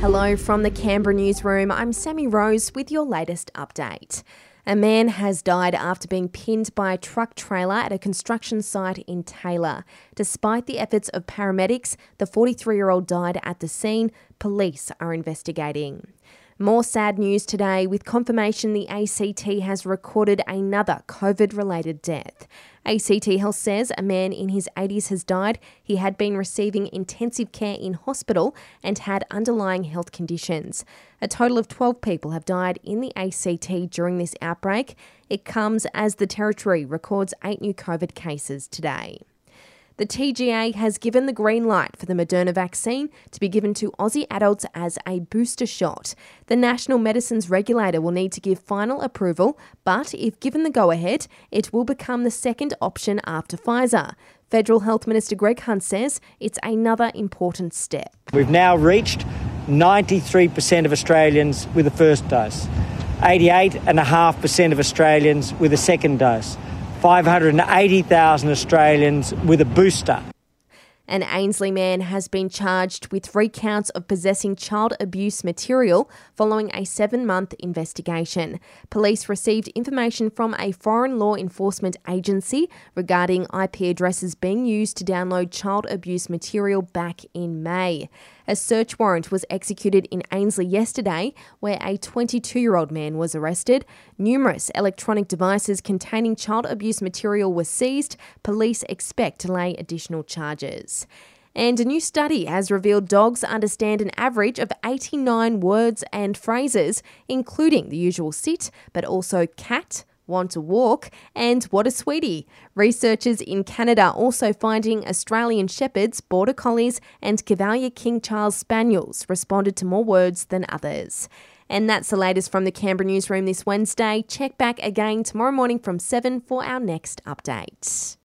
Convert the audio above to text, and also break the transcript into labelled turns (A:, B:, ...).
A: Hello from the Canberra newsroom. I'm Sammy Rose with your latest update. A man has died after being pinned by a truck trailer at a construction site in Taylor. Despite the efforts of paramedics, the 43 year old died at the scene. Police are investigating. More sad news today with confirmation the ACT has recorded another COVID related death. ACT Health says a man in his 80s has died. He had been receiving intensive care in hospital and had underlying health conditions. A total of 12 people have died in the ACT during this outbreak. It comes as the Territory records eight new COVID cases today. The TGA has given the green light for the Moderna vaccine to be given to Aussie adults as a booster shot. The National Medicines Regulator will need to give final approval, but if given the go ahead, it will become the second option after Pfizer. Federal Health Minister Greg Hunt says it's another important step.
B: We've now reached 93% of Australians with the first dose, 88.5% of Australians with a second dose. 580,000 Australians with a booster.
A: An Ainslie man has been charged with three counts of possessing child abuse material following a seven month investigation. Police received information from a foreign law enforcement agency regarding IP addresses being used to download child abuse material back in May. A search warrant was executed in Ainslie yesterday, where a 22 year old man was arrested. Numerous electronic devices containing child abuse material were seized. Police expect to lay additional charges. And a new study has revealed dogs understand an average of 89 words and phrases, including the usual sit, but also cat, want to walk, and what a sweetie. Researchers in Canada also finding Australian Shepherds, Border Collies, and Cavalier King Charles Spaniels responded to more words than others. And that's the latest from the Canberra newsroom this Wednesday. Check back again tomorrow morning from 7 for our next update.